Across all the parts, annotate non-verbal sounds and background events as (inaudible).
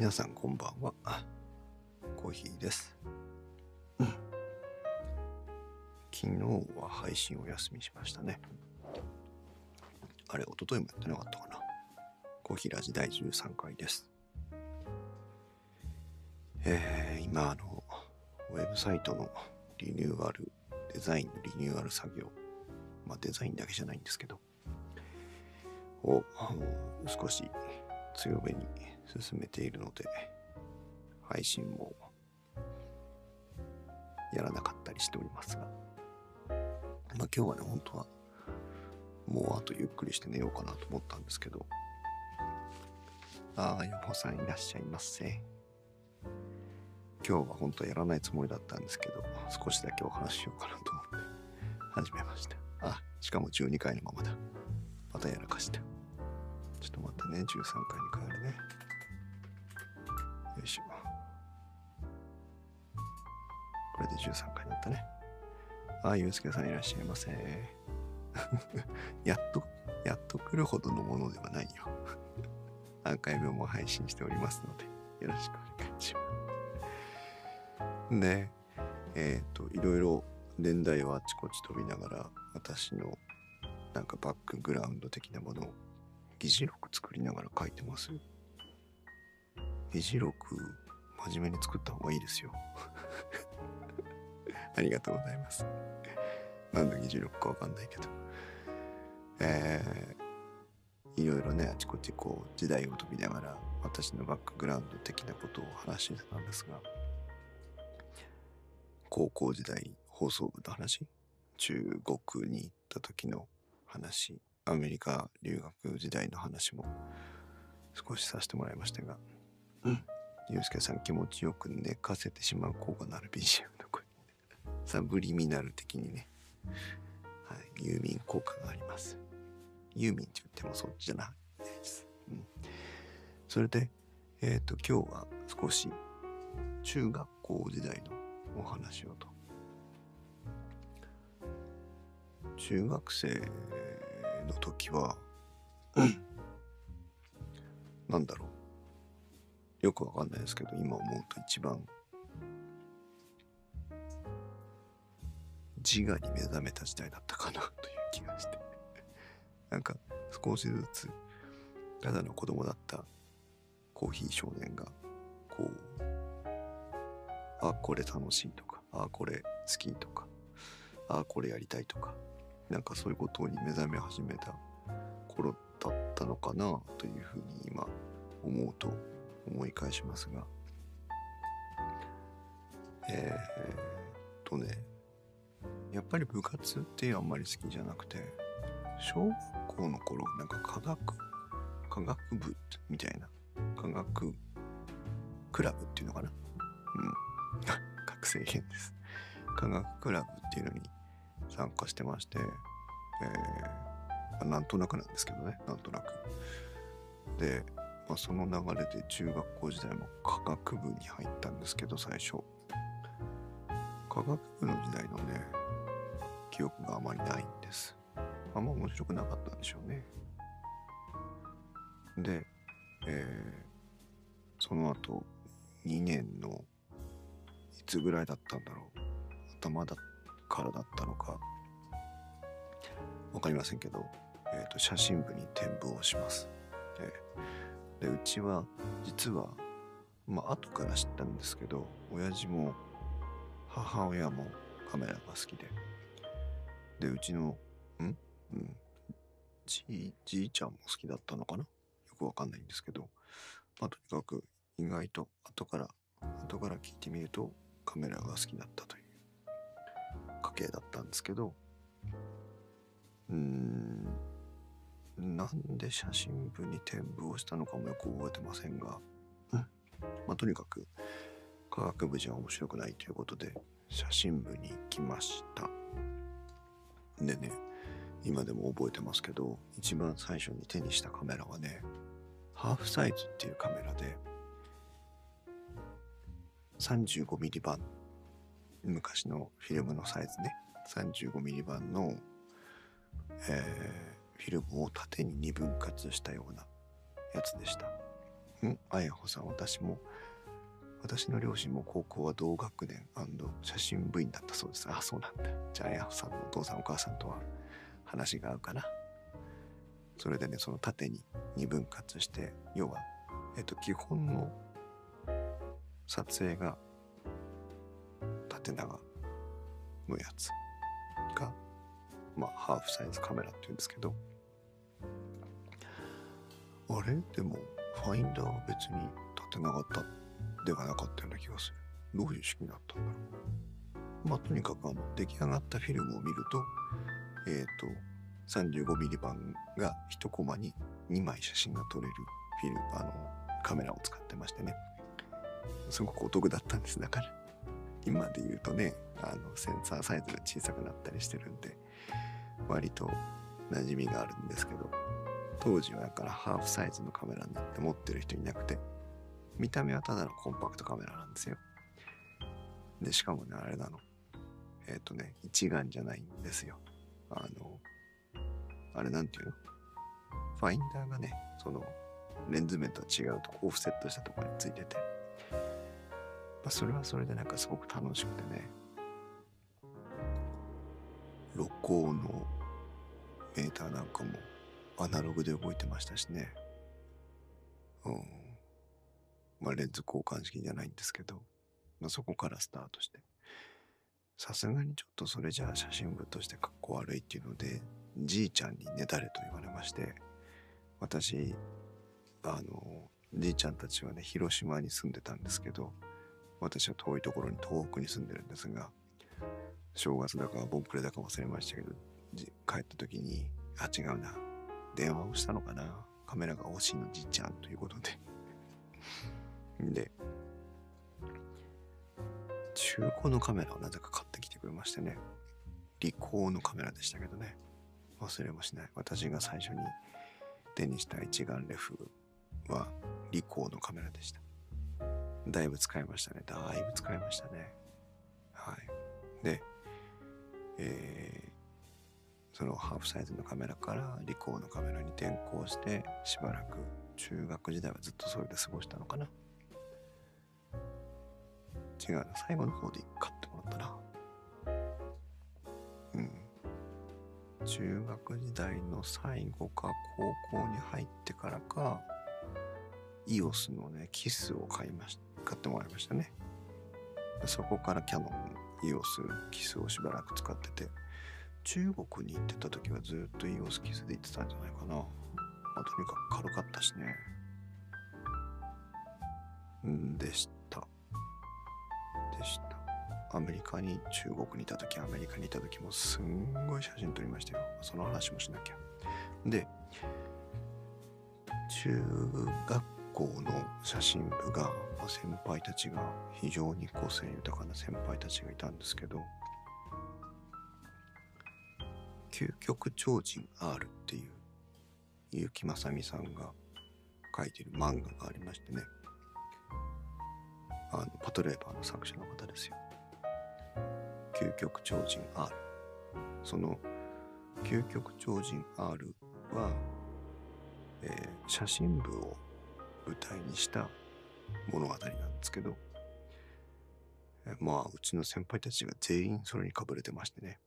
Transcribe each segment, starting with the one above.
皆さんこんばんは。コーヒーです。うん昨日は配信お休みしましたね。あれ、一昨日もやってなかったかな。コーヒーラジ第13回です。えー、今、あの、ウェブサイトのリニューアル、デザインのリニューアル作業、まあデザインだけじゃないんですけど、を少し強めに進めているので、配信もやらなかったりしておりますが、まあ今日はね、本当はもうあとゆっくりして寝ようかなと思ったんですけど、ああ、ヨホさんいらっしゃいませ。今日は本当はやらないつもりだったんですけど、少しだけお話ししようかなと思って始めました。あ、しかも12回のままだ。またやらかした。ちょっと待ってね、13回に変えるね。これで13回になったね。あ、ゆうすけさんいらっしゃいませ。(laughs) やっと、やっと来るほどのものではないよ。アーカイブも配信しておりますので、よろしくお願いします。で、えっ、と、いろいろ年代はあちこち飛びながら、私のなんかバックグラウンド的なものを議事録作りながら書いてます。議事録、真面目に作った方がいいですよ。ありがとうございます。何の議事録かわかんないけど。えー、いろいろね、あちこちこう時代を飛びながら私のバックグラウンド的なことを話してたんですが、高校時代放送部の話、中国に行った時の話、アメリカ留学時代の話も少しさせてもらいましたが、うん。ゆうすけさん気持ちよく寝かせてしまう効果のある BGM。サブリミナル的にね、はい、ユーミン効果があります。ユーミンって言ってもそっちじゃないです。うん。それで、えっ、と、今日は少し中学校時代のお話をと。中学生の時は、なんだろう。よくわかんないですけど、今思うと一番自我に目覚めた時代だったかなという気がして。(laughs) なんか少しずつただの子供だったコーヒー少年がこうあこれ楽しいとかあこれ好きとかあこれやりたいとかなんかそういうことに目覚め始めた頃だったのかなというふうに今思うと思い返しますがえー、っとねやっぱり部活ってあんまり好きじゃなくて小学校の頃なんか科学科学部みたいな科学クラブっていうのかな？うん。(laughs) 学生編です。科学クラブっていうのに参加してまして、えー、なんとなくなんですけどねなんとなく。で、まあ、その流れで中学校時代も科学部に入ったんですけど最初。科学部の時代のね記憶があまりないんですあんま面白くなかったんでしょうね。で、えー、その後2年のいつぐらいだったんだろう頭だからだったのかわかりませんけど、えーと、写真部に転部をします。ででうちは実はまあ後から知ったんですけど親父も母親もカメラが好きででうちのん？うん。じい、じいちゃんも好きだったのかな？よくわかんないんですけど、まあとにかく意外と後から、後から聞いてみるとカメラが好きだったという家系だったんですけど、うーん、なんで写真部に転部をしたのかもよく覚えてませんが、うん、まあとにかく科学部じゃ面白くないということで写真部に行きました。でね、今でも覚えてますけど一番最初に手にしたカメラはねハーフサイズっていうカメラで 35mm 版昔のフィルムのサイズね。35mm 版の、えーフィルムを縦に2分割したようなやつでした。ん？あやほさん、私も、私の両親も高校は同学年写真部員だったそうです。あ、そうなんだ。じゃあ、やさんのお父さんお母さんとは話が合うかな。それでね、その縦に二分割して、要は、えっと、基本の撮影が縦長のやつが、まあ、ハーフサイズカメラって言うんですけど、あれ？でも、ファインダーは別に縦長だではなかったような気がする。どういう式だったんだろう。まあ、とにかくあの、出来上がったフィルムを見ると、えっ、ー、と、35ミリ版が1コマに2枚写真が撮れるフィルム、あの、カメラを使ってましてね。すごくお得だったんです。だから、今で言うとね、あの、センサーサイズが小さくなったりしてるんで、割と馴染みがあるんですけど、当時はだからハーフサイズのカメラになって持ってる人いなくて、見た目はただのコンパクトカメラなんですよ。で、しかもね、あれなの。えっ、ー、とね、一眼じゃないんですよ。あの、あれなんていうの？ファインダーがね、その、レンズ面とは違うとオフセットしたところについてて、まあ、それはそれでなんかすごく楽しくてね、録音のメーターなんかもアナログで動いてましたしね。うん。まあ、レンズ交換式じゃないんですけど、まあ、そこからスタートして。さすがにちょっとそれじゃあ写真部としてかっこ悪いっていうので、じいちゃんにねだれと言われまして、私、あの、じいちゃんたちはね、広島に住んでたんですけど、私は遠いところに東北に住んでるんですが、正月だかボンクレだか忘れましたけど、帰った時に、あ、違うな。電話をしたのかなカメラが欲しいのじいちゃんということでで、中古のカメラをなぜか買ってきてくれましてね。リコーのカメラでしたけどね。忘れもしない。私が最初に手にした一眼レフはリコーのカメラでした。だいぶ使いましたね。だいぶ使いましたね。はい。で、えー、そのハーフサイズのカメラからリコーのカメラに転向してしばらく中学時代はずっとそれで過ごしたのかな違う最後の方で買ってもらったなうん中学時代の最後か高校に入ってからか EOS のねキスを買いました買ってもらいましたねそこからキャノン EOS キスをしばらく使ってて中国に行ってた時はずっとイオスキスで行ってたんじゃないかな。まあ、とにかく軽かったしね。んでした。アメリカに、中国にいた時、アメリカにいた時もすんごい写真撮りましたよ。その話もしなきゃ。で、中学校の写真部が、先輩たちが非常に個性豊かな先輩たちがいたんですけど、究極超人 R っていう結城正美さんが書いてる漫画がありましてねあのパトレーバーの作者の方ですよ究極超人 R その究極超人 R は、えー、写真部を舞台にした物語なんですけど、えー、まあうちの先輩たちが全員それにかぶれてましてね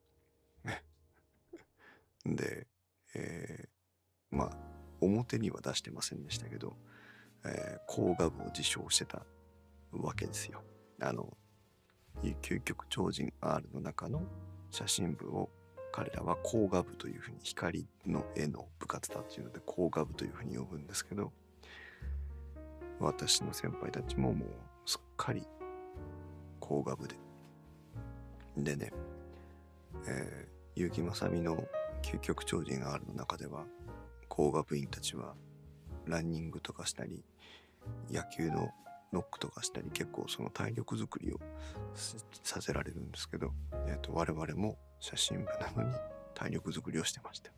(laughs) で、えー、まあ、表には出してませんでしたけど、えー、高画部を自称してたわけですよ。あの、究極超人 R の中の写真部を彼らは高画部というふうに光の絵の部活だっていうので高画部というふうに呼ぶんですけど私の先輩たちももうすっかり高画部で。でね、えー、結城正美の究極超人 R の中では工学部員たちはランニングとかしたり野球のノックとかしたり結構その体力づくりをさせられるんですけど、えー、と我々も写真部なのに体力づくりをしてました。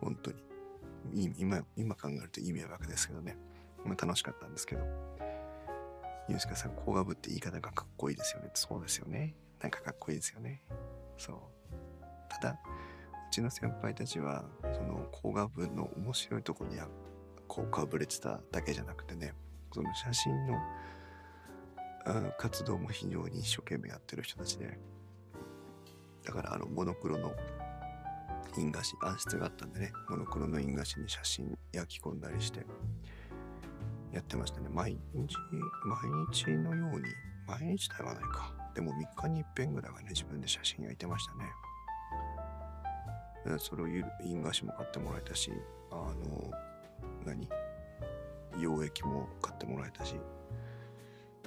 本当に。今今考えると意味はわけですけどね、まあ、楽しかったんですけど。ユースケさん工学部って言い方がかっこいいですよね。そうですよね。なんかかっこいいですよね。そう。ただうちの先輩たちはその工学部の面白いところにこうかぶれてただけじゃなくてねその写真の活動も非常に一生懸命やってる人たちで。だからあのモノクロの印画紙暗室があったんでね。モノクロの印画紙に写真焼き込んだりして。やってましたね。毎日毎日のように毎日ではないかでも3日に一遍ぐらいはね。自分で写真焼いてましたね。それを印画紙も買ってもらえたしあの何溶液も買ってもらえたし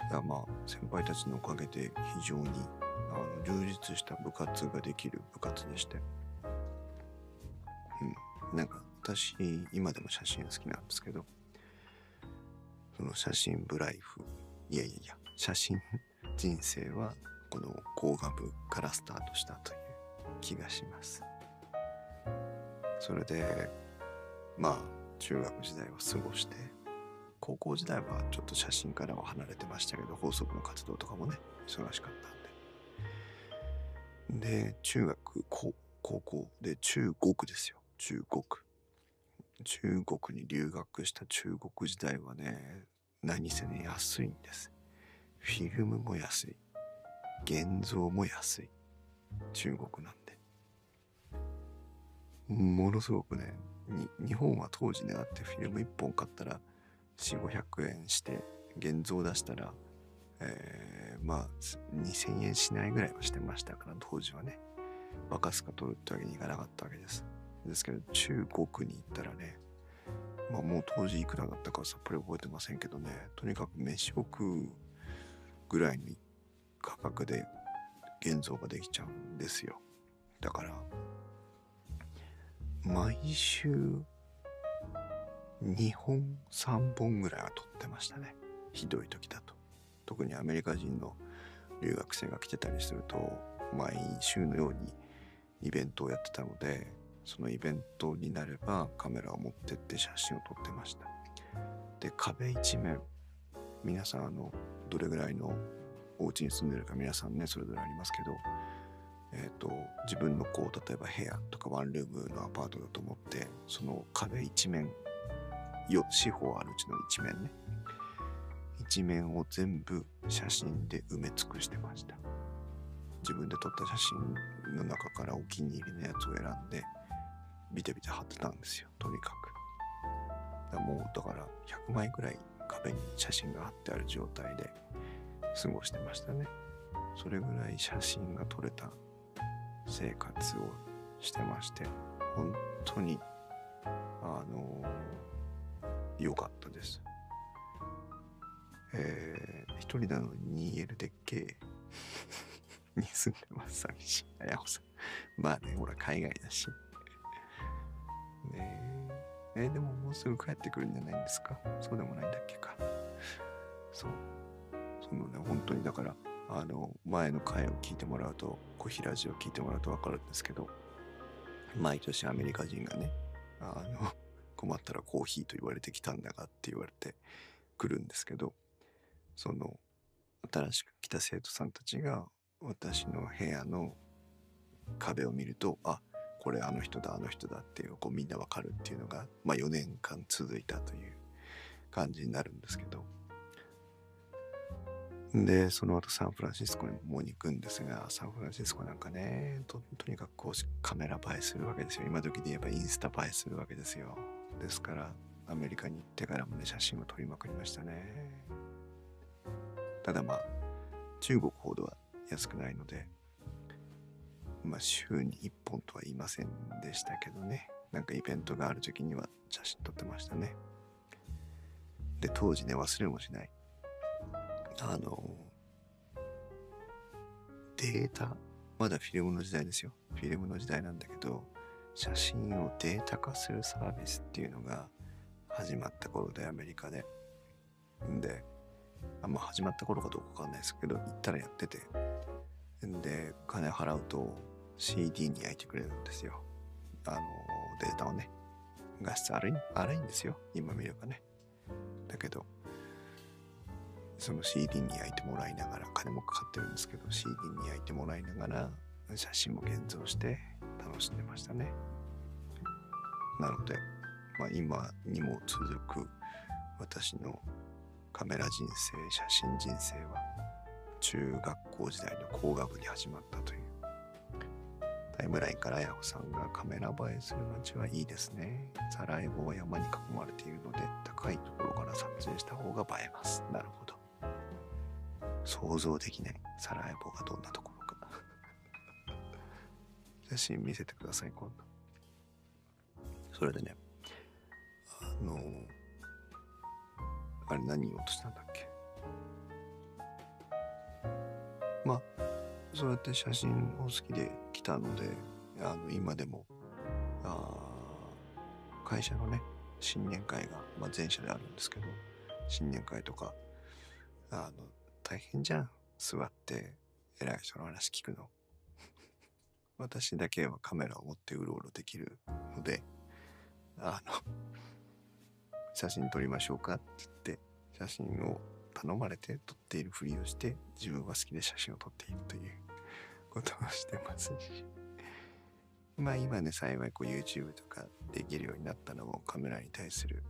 だまあ先輩たちのおかげで非常にあの充実した部活ができる部活でしてうん。なんか私今でも写真好きなんですけどその写真ブライフいやいやいや写真人生はこの工学部からスタートしたという気がします。それでまあ中学時代を過ごして高校時代はちょっと写真からは離れてましたけど放送部の活動とかもね忙しかったんで。で中学高高校で中国ですよ。中国。中国に留学した中国時代はね何せね安いんです。フィルムも安い。現像も安い。中国なんで。ものすごくね日本は当時ねだってフィルム1本買ったら4500円して現像出したら、えー、まあ2000円しないぐらいはしてましたから当時はね。バカすか取るってわけにいかなかったわけです。ですけど中国に行ったらねまあもう当時いくらだったかさっぱり覚えてませんけどねとにかく飯を食うぐらいの価格で現像ができちゃうんですよ。だから毎週2本3本ぐらいは撮ってましたね。ひどい時だと。特にアメリカ人の留学生が来てたりすると毎週のようにイベントをやってたのでそのイベントになればカメラを持ってって写真を撮ってました。で壁一面皆さんあのどれぐらいのお家に住んでるか皆さんねそれぞれありますけどえーと、自分のこう例えば部屋とかワンルームのアパートだと思ってその壁一面よ四方あるうちの一面ね。一面を全部写真で埋め尽くしてました。自分で撮った写真の中からお気に入りのやつを選んでビタビタ貼ってたんですよ。とにかく。だもうだから100枚ぐらい壁に写真が貼ってある状態で過ごしてましたね。それぐらい写真が撮れた生活をしてまして本当にあの良かったです。えー、一人なのに 2L でっけえ (laughs) に住んでます。寂しい。あやほさん。まあね、ほら、海外だし。ねえ。え、でももうすぐ帰ってくるんじゃないんですか？そうでもないんだっけか。そう。そのね、本当にだから、あの、前の回を聞いてもらうと、コヒラジを聞いてもらうとわかるんですけど、毎年アメリカ人がね、あの、困ったらコーヒーと言われてきたんだがって言われてくるんですけど、その、新しく来た生徒さんたちが私の部屋の壁を見ると、あ、これあの人だ、あの人だっていう、こうみんなわかるっていうのが、まあ4年間続いたという感じになるんですけど、で、その後サンフランシスコにも行くんですが、サンフランシスコなんかね、ととにかくこうカメラ映えするわけですよ。今時で言えばインスタ映えするわけですよ。ですから、アメリカに行ってからもね、写真を撮りまくりましたね。ただまあ、中国ほどは安くないので、まあ週に1本とは言いませんでしたけどね。なんかイベントがある時には写真撮ってましたね。で、当時ね、忘れもしない。あの、データ、まだフィルムの時代ですよ。フィルムの時代なんだけど、写真をデータ化するサービスっていうのが始まった頃で、アメリカで。んで、あんま始まった頃かどうかわかんないですけど、行ったらやってて。んで、金払うと CD に焼いてくれるんですよ。あの、データをね。画質荒い、荒いんですよ。今見ればね。だけど、その CD に焼いてもらいながら金もかかってるんですけど CD に焼いてもらいながら写真も現像して楽しんでましたね。なのでまあ、今にも続く私のカメラ人生写真人生は中学校時代の工学に始まったというタイムラインからヤホさんがカメラ映えする街はいいですね。サラエボは山に囲まれているので高いところから撮影した方が映えます。なるほど。想像できないサラエボがどんなところか。(laughs) 写真見せてください今度。それでねあのあれ何言おうとしたんだっけ？まあそうやって写真を好きで来たのであの今でもあ会社のね新年会が、まあ、前社であるんですけど新年会とかあの大変じゃん。座って偉い人の話聞くの。(laughs) 私だけはカメラを持ってうろうろできるのであの写真撮りましょうかって言って写真を頼まれて撮っているふりをして自分は好きで写真を撮っているということをしてますし。まあ今ね幸いこう YouTube とかできるようになったのもカメラに対する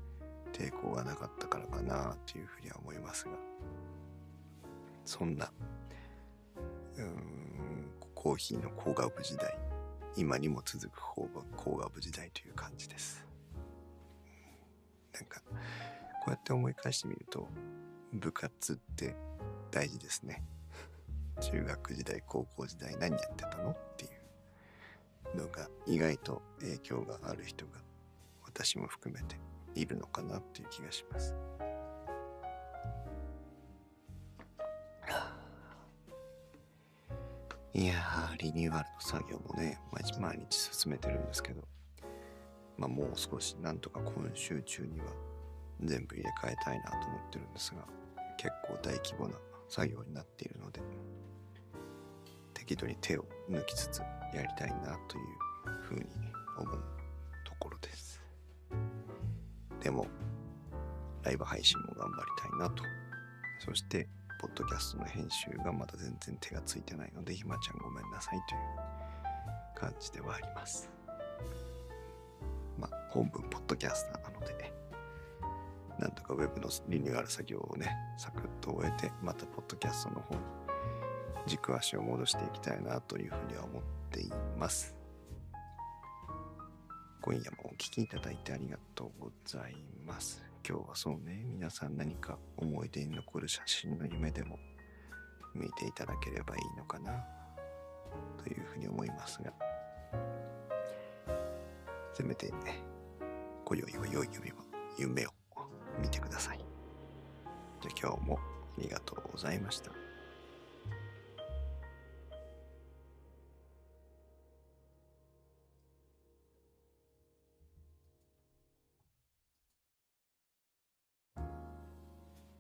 抵抗がなかったからかなというふうには思いますが。そんなうーんコーヒーの工学部時代今にも続く工学部時代という感じです。なんかこうやって思い返してみると部活って大事ですね。中学時代高校時代何やってたのっていうのが意外と影響がある人が私も含めているのかなっていう気がします。いやーリニューアルの作業もね毎日進めてるんですけど。まあもう少しなんとか今週中には全部入れ替えたいなと思ってるんですが結構大規模な作業になっているので適度に手を抜きつつやりたいなというふうに思うところです。でもライブ配信も頑張りたいなと。そしてポッドキャストの編集がまだ全然手がついてないのでひまちゃんごめんなさいという感じではあります。まあ本文ポッドキャスターなのでなんとかウェブのリニューアル作業をねサクッと終えてまたポッドキャストの方に軸足を戻していきたいなというふうには思っています。今夜もお聴きいただいてありがとうございます。今日はそうね皆さん何か思い出に残る写真の夢でも見ていただければいいのかなというふうに思いますが。せめてね今宵は良い夢を夢を見てください。じゃあ今日もありがとうございました。